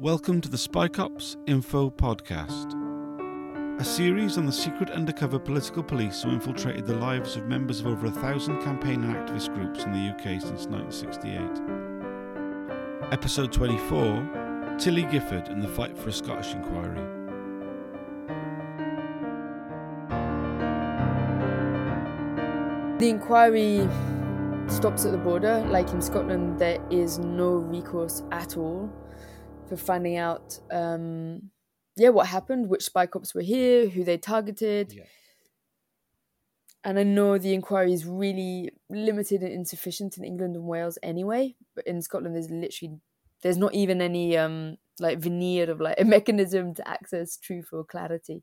Welcome to the Spy Cops Info Podcast, a series on the secret undercover political police who infiltrated the lives of members of over a thousand campaign and activist groups in the UK since 1968. Episode 24 Tilly Gifford and the Fight for a Scottish Inquiry. The inquiry stops at the border. Like in Scotland, there is no recourse at all for finding out, um, yeah, what happened, which spy cops were here, who they targeted. Yeah. And I know the inquiry is really limited and insufficient in England and Wales anyway. But in Scotland, there's literally there's not even any um like veneer of like a mechanism to access truth or clarity.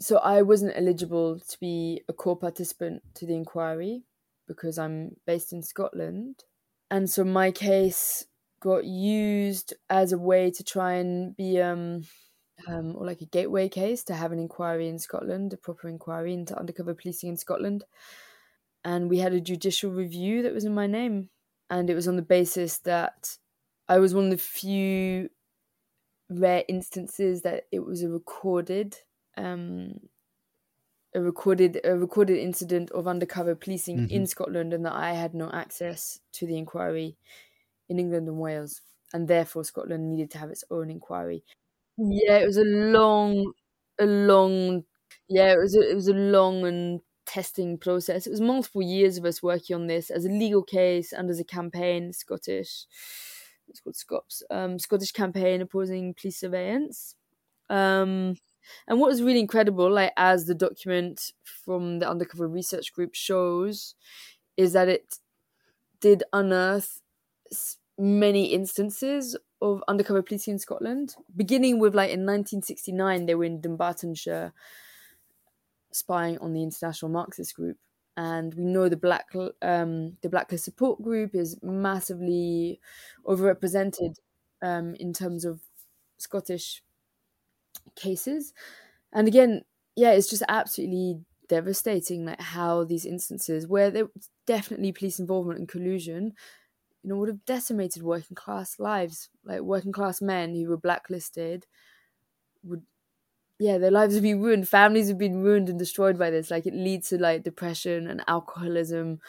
So I wasn't eligible to be a core participant to the inquiry because I'm based in Scotland. And so my case got used as a way to try and be um, um or like a gateway case to have an inquiry in Scotland, a proper inquiry into undercover policing in Scotland. And we had a judicial review that was in my name. And it was on the basis that I was one of the few rare instances that it was a recorded um a recorded a recorded incident of undercover policing Mhm. in Scotland and that I had no access to the inquiry in England and Wales and therefore Scotland needed to have its own inquiry. Yeah, it was a long a long yeah, it was a, it was a long and testing process. It was multiple years of us working on this as a legal case and as a campaign, Scottish it's called SCOPS, um, Scottish campaign opposing police surveillance. Um, and what was really incredible, like as the document from the undercover research group shows, is that it did unearth many instances of undercover policing in Scotland, beginning with like in 1969 they were in Dumbartonshire spying on the international Marxist group, and we know the black um, the blacklist support group is massively overrepresented um, in terms of Scottish cases. And again, yeah, it's just absolutely devastating like how these instances where there was definitely police involvement and collusion, you know, would have decimated working class lives. Like working class men who were blacklisted would yeah, their lives would be ruined. Families have been ruined and destroyed by this. Like it leads to like depression and alcoholism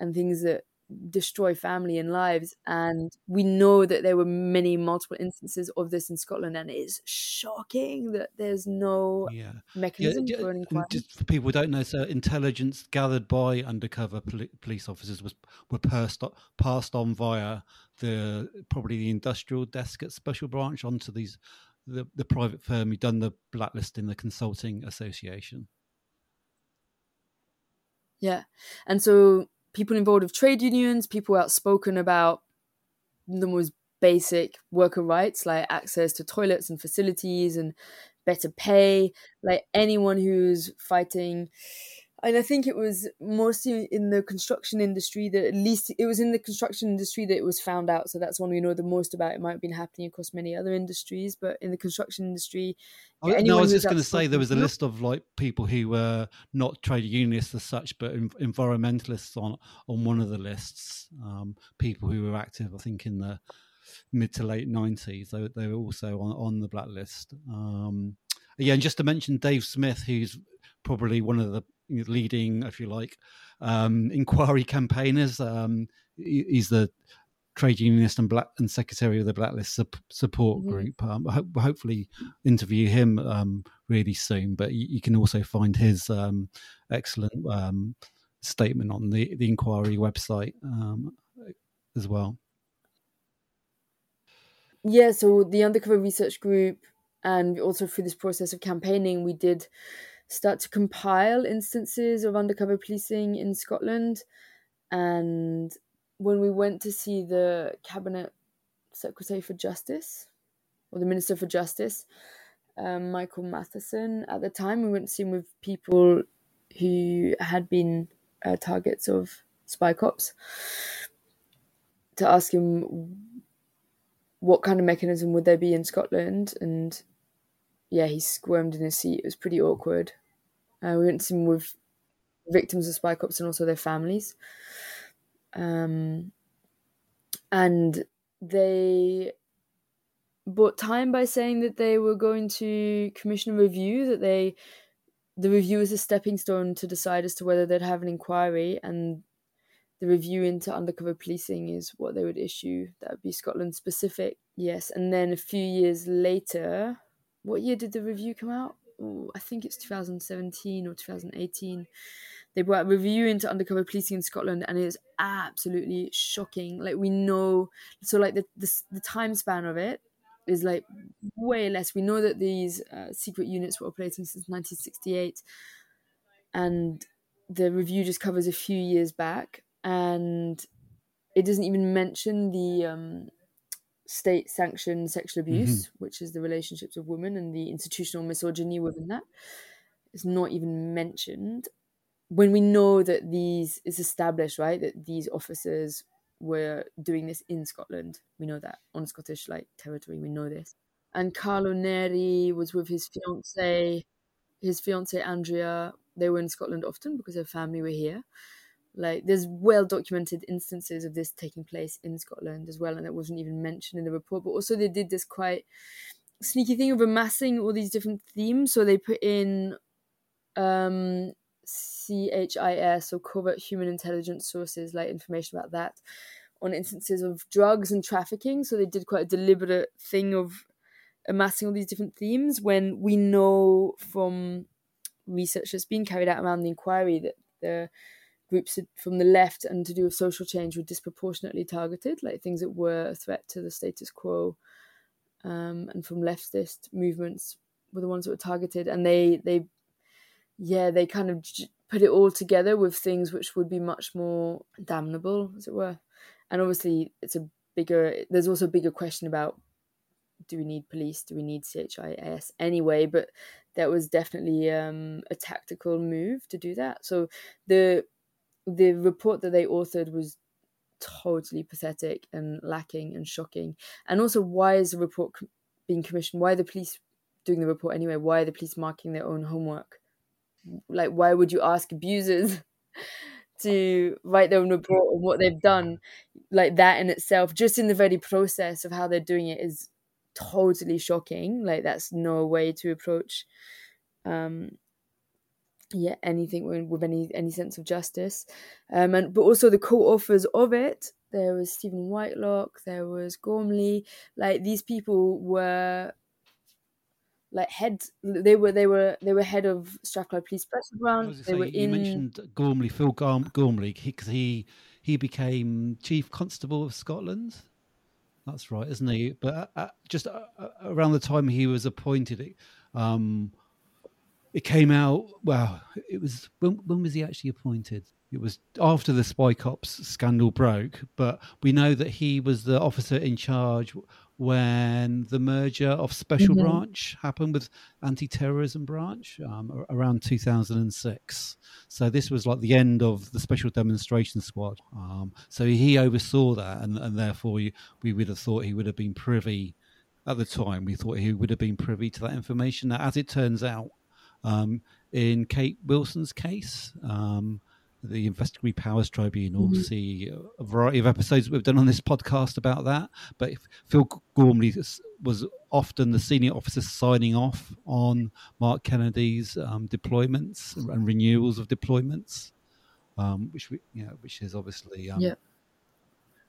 and things that destroy family and lives. And we know that there were many multiple instances of this in Scotland, and it is shocking that there's no Yeah. mechanism yeah, for an inquiry. just for people who don't know, so intelligence gathered by undercover poli- police officers was were passed passed on via the probably the industrial desk at Special Branch onto these the, the private firm who done the blacklisting, the consulting association. Yeah. And so people involved with trade unions, people outspoken about the most basic worker rights like access to toilets and facilities and better pay, like anyone who's fighting and I think it was mostly in the construction industry that at least it was in the construction industry that it was found out. So that's one we know the most about. It might have been happening across many other industries, but in the construction industry, Oh, no, I was just going to say there was a list of like people who were not trade unionists as such, but en- environmentalists on on one of the lists. Um, people who were active, I think, in the mid to late nineties. They, were- they were also on on the blacklist. Um, yeah, and just to mention Dave Smith, who's probably one of the leading, if you like, um, inquiry campaigners. Um, he's the trade unionist and black and secretary of the blacklist sup- support Mhm. group. Um, ho- hopefully, interview him um, really soon. But you, you can also find his um, excellent um, statement on the the inquiry website um, as well. yeah so the undercover research group and also through this process of campaigning we did start to compile instances of undercover policing in scotland and when we went to see the cabinet secretary for justice or the minister for justice um, michael matheson at the time we went to see him with people who had been uh, targets of spy cops to ask him what kind of mechanism would there be in Scotland? And yeah, he squirmed in his seat. It was pretty awkward. Uh, we went to see him with victims of spy cops and also their families. Um, and they bought time by saying that they were going to commission a review, that they the review is a stepping stone to decide as to whether they'd have an inquiry and the review into undercover policing is what they would issue. That would be Scotland specific. Yes. And then a few years later, what year did the review come out? Ooh, I think it's 2017 or 2018. They brought a review into undercover policing in Scotland, and it is absolutely shocking. Like we know, so like the the, the time span of it is like way less. We know that these uh, secret units were operating since 1968, and the review just covers a few years back, and it doesn't even mention the um, state sanctioned sexual mm-hmm. abuse, mm-hmm. which is the relationships of women and the institutional misogyny within that, is not even mentioned. When we know that these is established, right, that these officers were doing this in Scotland, we know that on Scottish like territory, we know this. And Carlo Neri was with his fiance, his fiance Andrea. They were in Scotland often because their family were here like there's well documented instances of this taking place in Scotland as well, and that wasn't even mentioned in the report. But also they did this quite sneaky thing of amassing all these different themes. So they put in um, CHIS or covert human intelligence sources, like information about that, on instances of drugs and trafficking. So they did quite a deliberate thing of amassing all these different themes when we know from research that's been carried out around the inquiry that the groups from the left and to do with social change were disproportionately targeted, like things that were a threat to the status quo, um, and from leftist movements were the ones that were targeted, and they they yeah they kind of put it all together with things which would be much more damnable, as it were, and obviously it's a bigger. There's also a bigger question about do we need police? Do we need CHIS anyway? But that was definitely um, a tactical move to do that. So the the report that they authored was totally pathetic and lacking and shocking. And also, why is the report being commissioned? Why are the police doing the report anyway? Why are the police marking their own homework? Like, why would you ask abusers to write their own report on what they've done? Like, that in itself, just in the very process of how they're doing it, is totally shocking. Like, that's no way to approach um, yeah anything with, with any any sense of justice. Um and but also the co-authors of it. There was Stephen Whitelock there was Gormley like these people were like head they were they were they were head of Strathclyde Police Special Branch they were you in mentioned Gormley Phil Gormley because he, he became chief constable of Scotland. That's right isn't he? But uh, uh just uh, uh, around the time he was appointed um it came out. Well, it was when, when was he actually appointed? It was after the Spy Cops scandal broke, but we know that he was the officer in charge when the merger of Special mm-hmm. Branch happened with Anti-Terrorism Branch um, around 2006. So this was like the end of the Special Demonstration Squad. Um, so he oversaw that, and, and therefore we, we would have thought he would have been privy at the time. We thought he would have been privy to that information. Now, as it turns out, um, in Kate Wilson's case, um, the Investigatory Powers Tribunal. Mm-hmm. See a variety of episodes we've done on this podcast about that. But Phil Gormley was often the senior officer signing off on Mark Kennedy's um, deployments and renewals of deployments, um, which we, you know, which is obviously. Um, yeah.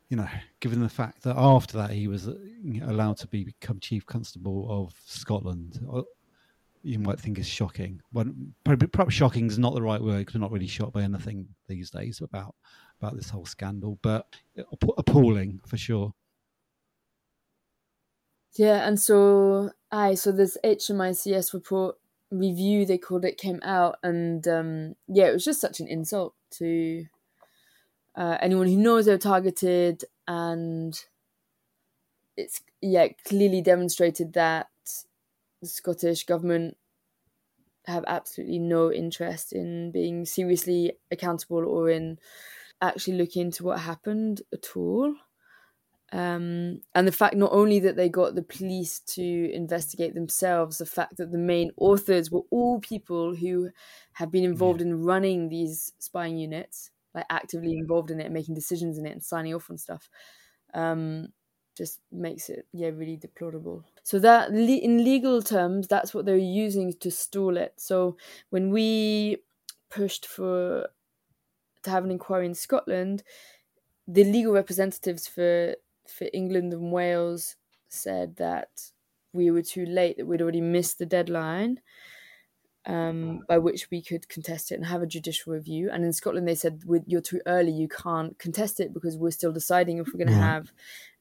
You know, given the fact that after that he was uh, allowed to be, become chief constable of Scotland, uh, you might think is shocking. Well, probably, probably shocking is not the right word because we're not really shocked by anything these days about about this whole scandal, but appalling for sure. Yeah, and so I so this HMICS report review they called it came out, and um, yeah, it was just such an insult to uh, anyone who knows they're targeted, and it's yeah clearly demonstrated that the Scottish government have absolutely no interest in being seriously accountable or in actually looking into what happened at all. Um, and the fact not only that they got the police to investigate themselves, the fact that the main authors were all people who have been involved in running these spying units, like actively involved in it, making decisions in it, and signing off on stuff. Um, just makes it yeah really deplorable. So that in legal terms that's what they're using to stall it. So when we pushed for to have an inquiry in Scotland the legal representatives for for England and Wales said that we were too late that we'd already missed the deadline um, by which we could contest it and have a judicial review. And in Scotland, they said, "You're too early. You can't contest it because we're still deciding if we're going to right. have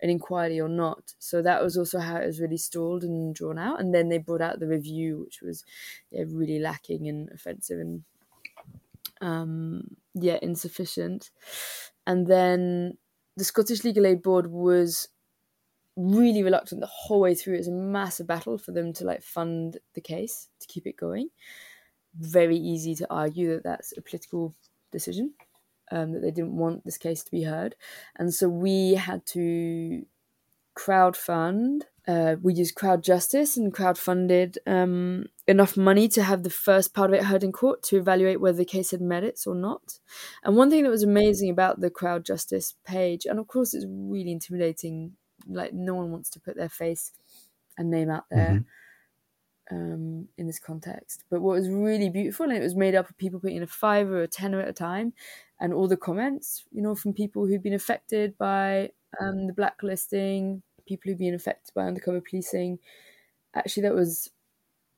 an inquiry or not." So that was also how it was really stalled and drawn out. And then they brought out the review, which was yeah, really lacking and offensive and um, yeah, insufficient. And then the Scottish Legal Aid Board was really reluctant the whole way through. It was a massive battle for them to like fund the case to keep it going. Very easy to argue that that's a political decision, um, that they didn't want this case to be heard, and so we had to crowd fund. Uh, we used crowd justice and crowd funded um, enough money to have the first part of it heard in court to evaluate whether the case had merits or not. And one thing that was amazing about the crowd justice page, and of course it's really intimidating like no one wants to put their face and name out there mm-hmm. um, in this context. But what was really beautiful, and it was made up of people putting in a five or a tenner at a time, and all the comments, you know, from people who'd been affected by um, the blacklisting, people who've been affected by undercover policing. Actually, that was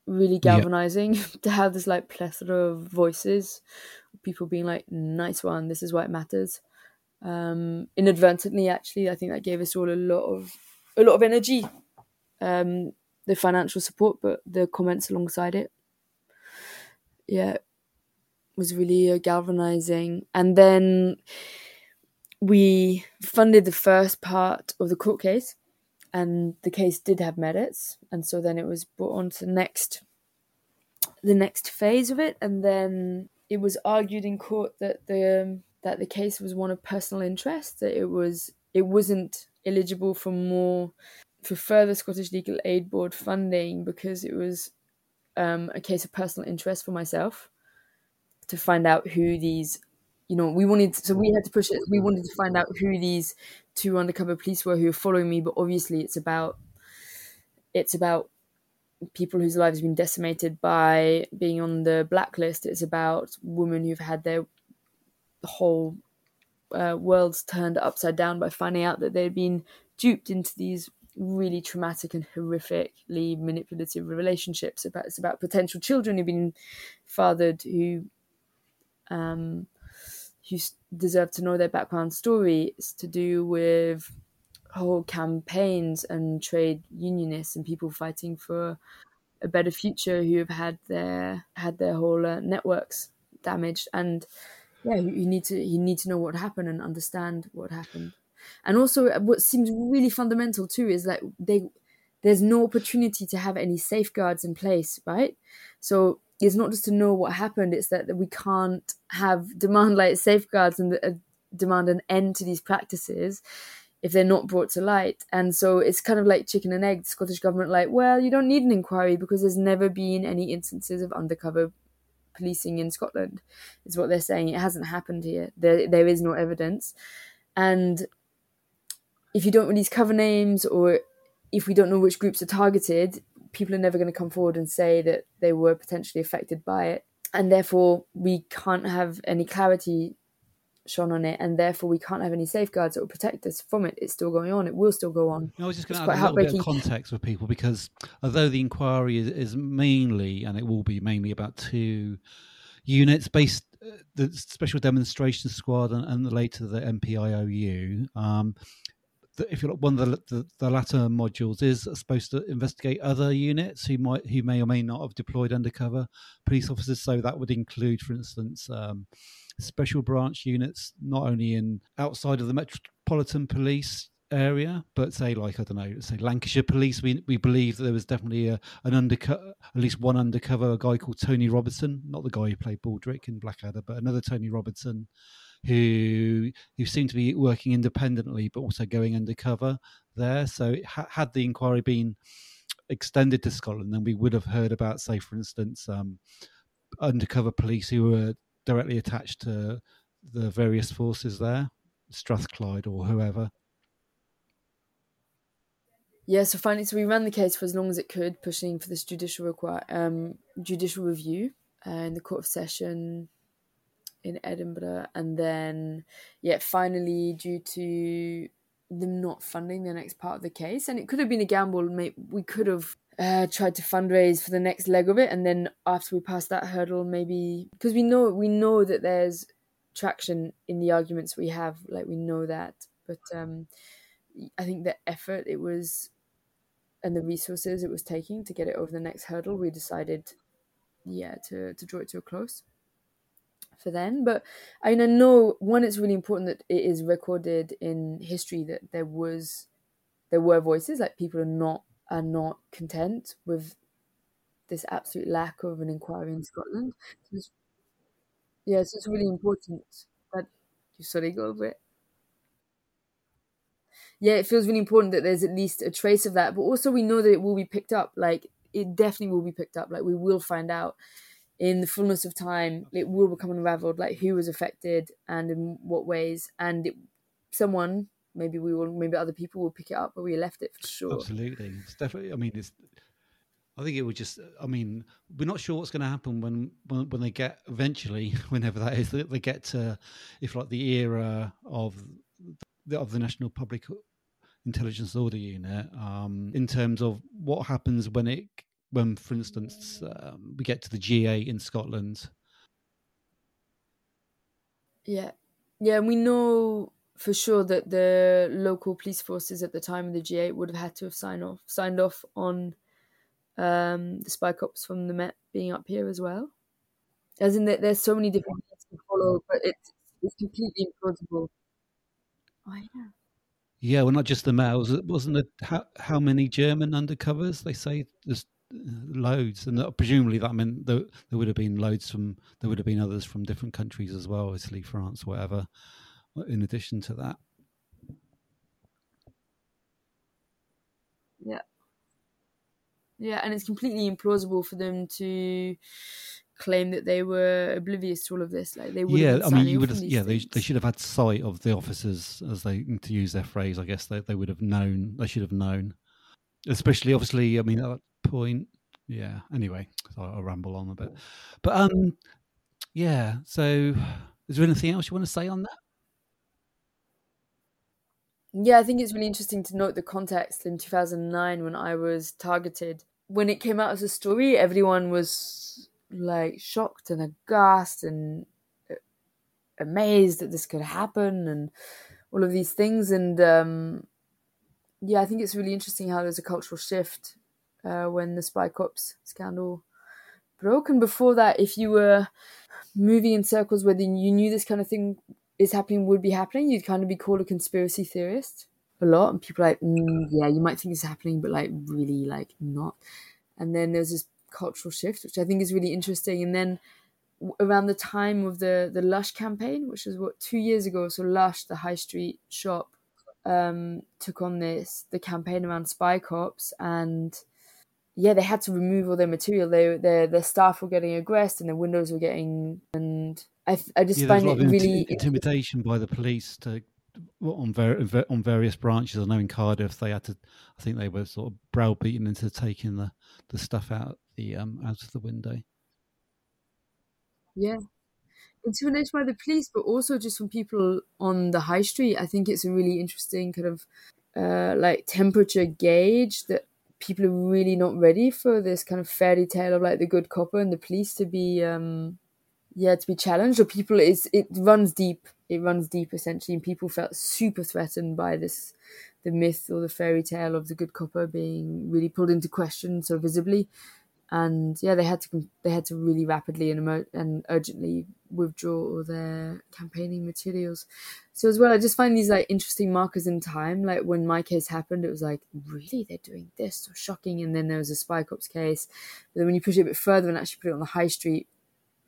really galvanizing yep. to have this like plethora of voices, people being like, "Nice one, this is why it matters." Um, inadvertently. Actually, I think that gave us all a lot of a lot of energy. Um, the financial support, but the comments alongside it, yeah, was really uh, galvanizing. And then we funded the first part of the court case, and the case did have merits, and so then it was brought on to the next the next phase of it, and then it was argued in court that the um, that the case was one of personal interest, that it was it wasn't eligible for more for further Scottish Legal Aid Board funding because it was um, a case of personal interest for myself to find out who these you know we wanted so we had to push it we wanted to find out who these two undercover police were who were following me but obviously it's about it's about people whose lives have been decimated by being on the blacklist. It's about women who've had their the whole uh, world's turned upside down by finding out that they'd been duped into these really traumatic and horrifically manipulative relationships. About it's about potential children who've been fathered who um, who deserve to know their background story. It's to do with whole campaigns and trade unionists and people fighting for a better future who have had their had their whole uh, networks damaged and yeah you, need to you need to know what happened and understand what happened. And also uh, what seems really fundamental too is that they there's no opportunity to have any safeguards in place right? So it's not just to know what happened it's that, that we can't have demand like safeguards and uh, demand an end to these practices if they're not brought to light. And so it's kind of like chicken and egg. The scottish government like well you don't need an inquiry because there's never been any instances of undercover policing in Scotland, is what they're saying. It hasn't happened here. There, there is no evidence. And if you don't release cover names or if we don't know which groups are targeted, people are never going to come forward and say that they were potentially affected by it. And therefore, we can't have any clarity shone on it, and therefore we can't have any safeguards that will protect us from it. It's still going on. It will still go on. I was just going to add a little bit of context for people because although the inquiry is, is mainly, and it will be mainly about two units based, uh, the Special Demonstration Squad and, and later the NPOIU. Um, if you look, one of the, the, the latter modules is supposed to investigate other units who might who may or may not have deployed undercover police officers. So that would include, for instance, um, special branch units, not only in outside of the metropolitan police area, but say like I don't know, say Lancashire Police. We we believe that there was definitely a, an undercover, at least one undercover, a guy called Tony Robinson, not the guy who played Baldrick in Blackadder, but another Tony Robinson, who who seemed to be working independently, but also going undercover there. So ha- had the inquiry been extended to Scotland, then we would have heard about, say, for instance, um, undercover police who were directly attached to the various forces there, Strathclyde or whoever. Yeah, so finally, so we ran the case for as long as it could, pushing for this judicial require um, judicial review uh, in the Court of Session in Edinburgh, and then yeah, finally, due to them not funding the next part of the case, and it could have been a gamble. We could have uh, tried to fundraise for the next leg of it, and then after we passed that hurdle, maybe because we know we know that there's traction in the arguments we have, like we know that, but um, I think the effort it was and the resources it was taking to get it over the next hurdle, we decided, yeah, to to draw it to a close for then. But i mean I know one, it's really important that it is recorded in history that there was there were voices like people are not are not content with this absolute lack of an inquiry in Scotland. So it's, yeah, so it's really important that you sorry go over it. Yeah, it feels really important that there's at least a trace of that, but also we know that it will be picked up. Like it definitely will be picked up. Like we will find out in the fullness of time, it will become unraveled. Like who was affected and in what ways, and it, someone maybe we will, maybe other people will pick it up, but we left it for sure. Absolutely, it's definitely. I mean, it's. I think it would just. I mean, we're not sure what's going to happen when, when when they get eventually, whenever that is, they get to, if like the era of the, of the National Public Intelligence Order Unit, um, in terms of what happens when it when, for instance, um, we get to the G8 in Scotland. Yeah, yeah, and we know for sure that the local police forces at the time of the G8 would have had to have signed off signed off on um, the spy cops from the Met being up here as well. As in that there's so many different ways to follow, but it's it's completely implausible. Oh yeah. Yeah, well, not just the Met. It wasn't it how, how many German undercovers? They say there's uh, loads, and presumably that meant there, there would have been loads from there would have been others from different countries as well, Italy, France, whatever in addition to that. Yeah. Yeah, and it's completely implausible for them to claim that they were oblivious to all of this. Like they would. Yeah, I mean, you would. Have, yeah, they they should have had sight of the officers, as they to use their phrase. I guess they they would have known. They should have known, especially obviously. I mean, at that point. Yeah. Anyway, I'll, I'll ramble on a bit, but um, yeah. So, is there anything else you want to say on that? Yeah, I think it's really interesting to note the context in 2009 when I was targeted. When it came out as a story, everyone was like shocked and aghast and uh, amazed that this could happen and all of these things. And um, yeah, I think it's really interesting how there's a cultural shift uh, when the Spy Cops scandal broke. And before that, if you were moving in circles where you knew this kind of thing is happening would be happening, you'd kind of be called a conspiracy theorist a lot. And people like, mm, yeah, you might think it's happening, but like really like not. And then there's this cultural shift, which I think is really interesting. And then around the time of the the Lush campaign, which was what two years ago, so Lush, the high street shop, um, took on this the campaign around spy cops and yeah, they had to remove all their material. They their their staff were getting aggressed and their windows were getting and I I just yeah, find it really intimidation by the police to on ver- on various branches. I know in Cardiff they had to. I think they were sort of browbeaten into taking the the stuff out the um out of the window. Yeah, intimidation by the police, but also just from people on the high street. I think it's a really interesting kind of uh, like temperature gauge that people are really not ready for this kind of fairy tale of like the good copper and the police to be um yeah to be challenged or people is it runs deep it runs deep essentially and people felt super threatened by this the myth or the fairy tale of the good copper being really pulled into question so visibly and yeah, they had to they had to really rapidly and emo- and urgently withdraw all their campaigning materials. So as well, I just find these like interesting markers in time. Like when my case happened, it was like really they're doing this, so shocking. And then there was a spy cops case. But then when you push it a bit further and actually put it on the high street,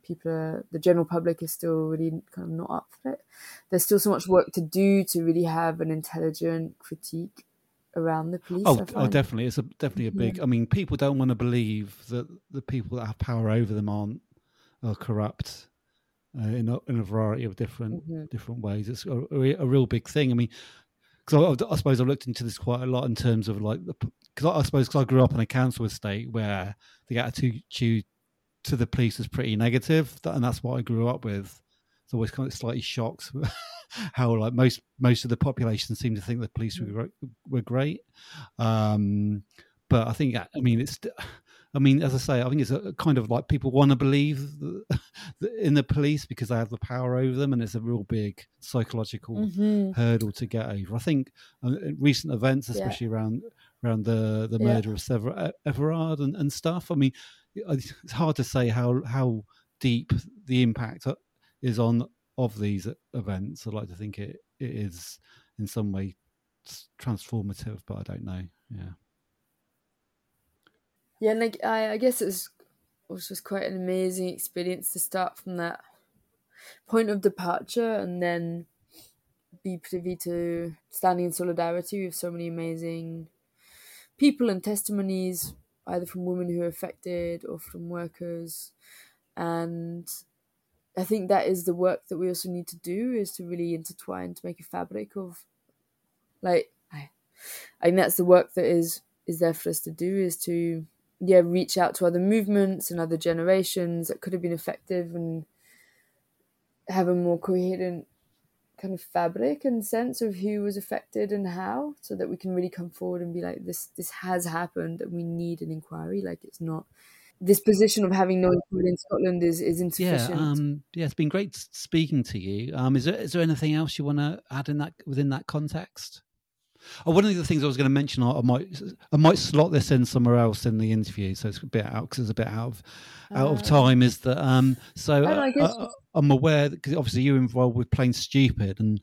people are the general public is still really kind of not up for it. There's still so much work to do to really have an intelligent critique around the police. Oh, oh definitely. It's a, definitely a big. Yeah. I mean, people don't want to believe that the people that have power over them aren't are corrupt uh, in a, in a variety of different mm-hmm. different ways. It's a, a, real big thing. I mean, because I, I, suppose I looked into this quite a lot in terms of like the because I, I, suppose because I grew up in a council estate where the attitude to the police was pretty negative, and that's what I grew up with. So I was kind of slightly shocked how like most most of the population seemed to think the police were were great. Um, but I think I mean it's I mean, as I say, I think it's a kind of like people want to believe in the police because they have the power over them, and it's a real big psychological mm-hmm. hurdle to get over. I think uh, recent events, especially yeah. around around the the murder yeah. of Sever- Everard and, and stuff. I mean, it's hard to say how how deep the impact uh, is on of these events. I'd like to think it, it is in some way transformative, but I don't know. Yeah yeah, and like I, I guess it was, was just quite an amazing experience to start from that point of departure and then be privy to standing in solidarity with so many amazing people and testimonies, either from women who are affected or from workers. And I think that is the work that we also need to do is to really intertwine to make a fabric of like I, I think that's the work that is is there for us to do is to yeah reach out to other movements and other generations that could have been effective and have a more coherent kind of fabric and sense of who was affected and how so that we can really come forward and be like this this has happened and we need an inquiry like it's not this position of having no inquiry in Scotland is, is insufficient. Yeah, um, yeah, it's been great speaking to you. Um, is there is there anything else you want to add in that within that context? Oh, one of the things I was going to mention, I, I, might I might slot this in somewhere else in the interview, so it's a bit out because it's a bit out of out of ah. time. Is that um? So uh, uh I, am aware because obviously you're involved with Plane Stupid, and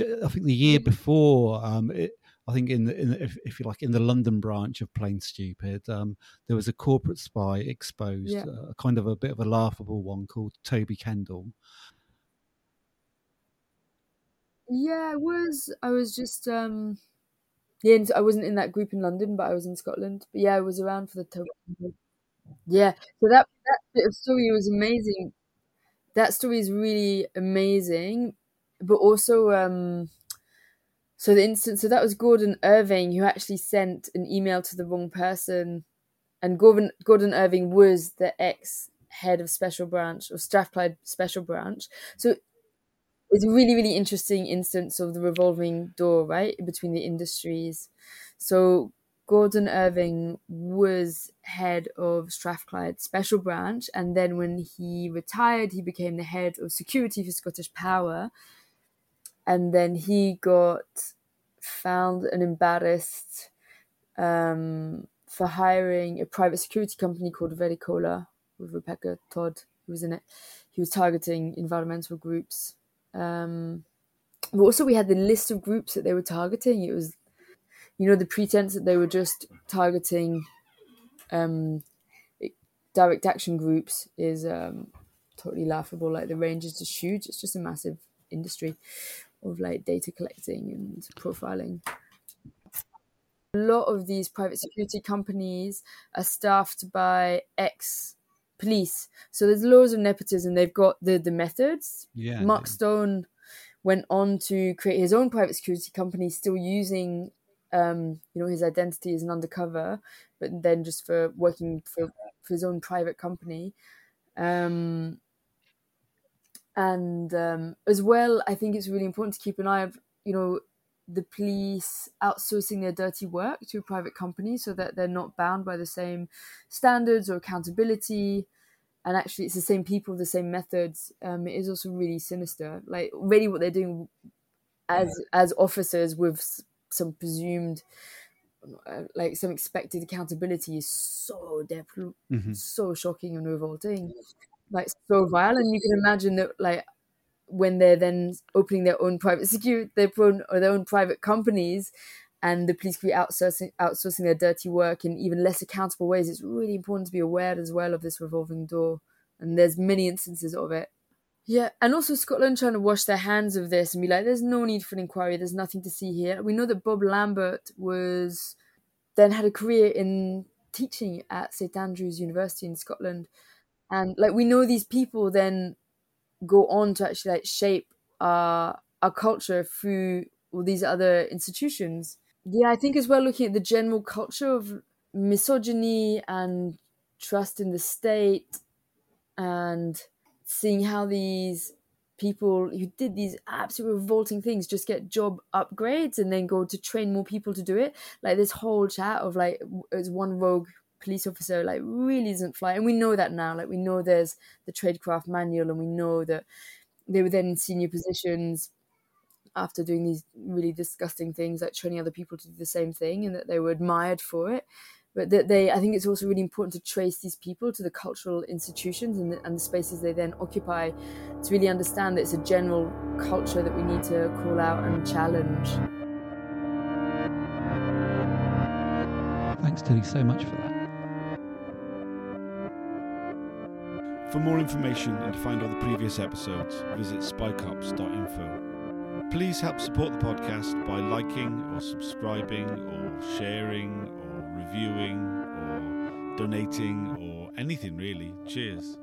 I think the year before, um, it, I think in the, in the, if, if, you like in the London branch of Plane Stupid, um, there was a corporate spy exposed, yeah. uh, kind of a bit of a laughable one called Toby Kendall. Yeah, I was. I was just um yeah, and so I wasn't in that group in London, but I was in Scotland. But yeah, I was around for the. Yeah, so that that bit of story was amazing. That story is really amazing, but also um, so the instance. So that was Gordon Irving who actually sent an email to the wrong person, and Gordon Gordon Irving was the ex head of special branch or Strathclyde special branch. So it's a really really interesting instance of the revolving door right between the industries. So gordon irving was head of strathclyde special branch and then when he retired he became the head of security for scottish power. And then he got found and embarrassed um, for hiring a private security company called Vericola with Rebecca Todd, who was in it. He was targeting environmental groups um, but also, we had the list of groups that they were targeting. It was, you know, the pretense that they were just targeting um, direct action groups is um, totally laughable. Like the range is just huge. It's just a massive industry of like data collecting and profiling. A lot of these private security companies are staffed by ex police. So there's loads of nepotism. They've got the the methods. Yeah. Mark Stone went on to create his own private security company, still using um, you know his identity as an undercover, but then just for working for, for his own private company. Um, and um, as well, I think it's really important to keep an eye of you know the police outsourcing their dirty work to a private company so that they're not bound by the same standards or accountability. And actually it's the same people the same methods. Um, it is also really sinister. Like really what they're doing as yeah. as officers with some presumed uh, like some expected accountability is so dep- mm-hmm. so shocking and revolting. Like so vile. And you can imagine that like when they're then opening their own private security, their own or their own private companies, and the police could be outsourcing outsourcing their dirty work in even less accountable ways. It's really important to be aware as well of this revolving door, and there's many instances of it. Yeah, and also Scotland trying to wash their hands of this and be like, "There's no need for an inquiry. There's nothing to see here." We know that Bob Lambert was then had a career in teaching at St Andrews University in Scotland, and like we know these people then go on to actually like shape uh, our our culture through all these other institutions. Yeah, I think as well looking at the general culture of misogyny and trust in the state and seeing how these people who did these absolutely revolting things just get job upgrades and then go to train more people to do it. Like this whole chat of like it's one rogue police officer like really doesn't fly, and we know that now. Like we know there's the tradecraft manual, and we know that they were then in senior positions after doing these really disgusting things, like training other people to do the same thing, and that they were admired for it. But that they i think it's also really important to trace these people to the cultural institutions and the, and the spaces they then occupy to really understand that it's a general culture that we need to call out and challenge. Thanks tilly so much for that for more information and to find all the previous episodes visit spycops.info please help support the podcast by liking or subscribing or sharing or reviewing or donating or anything really. Cheers.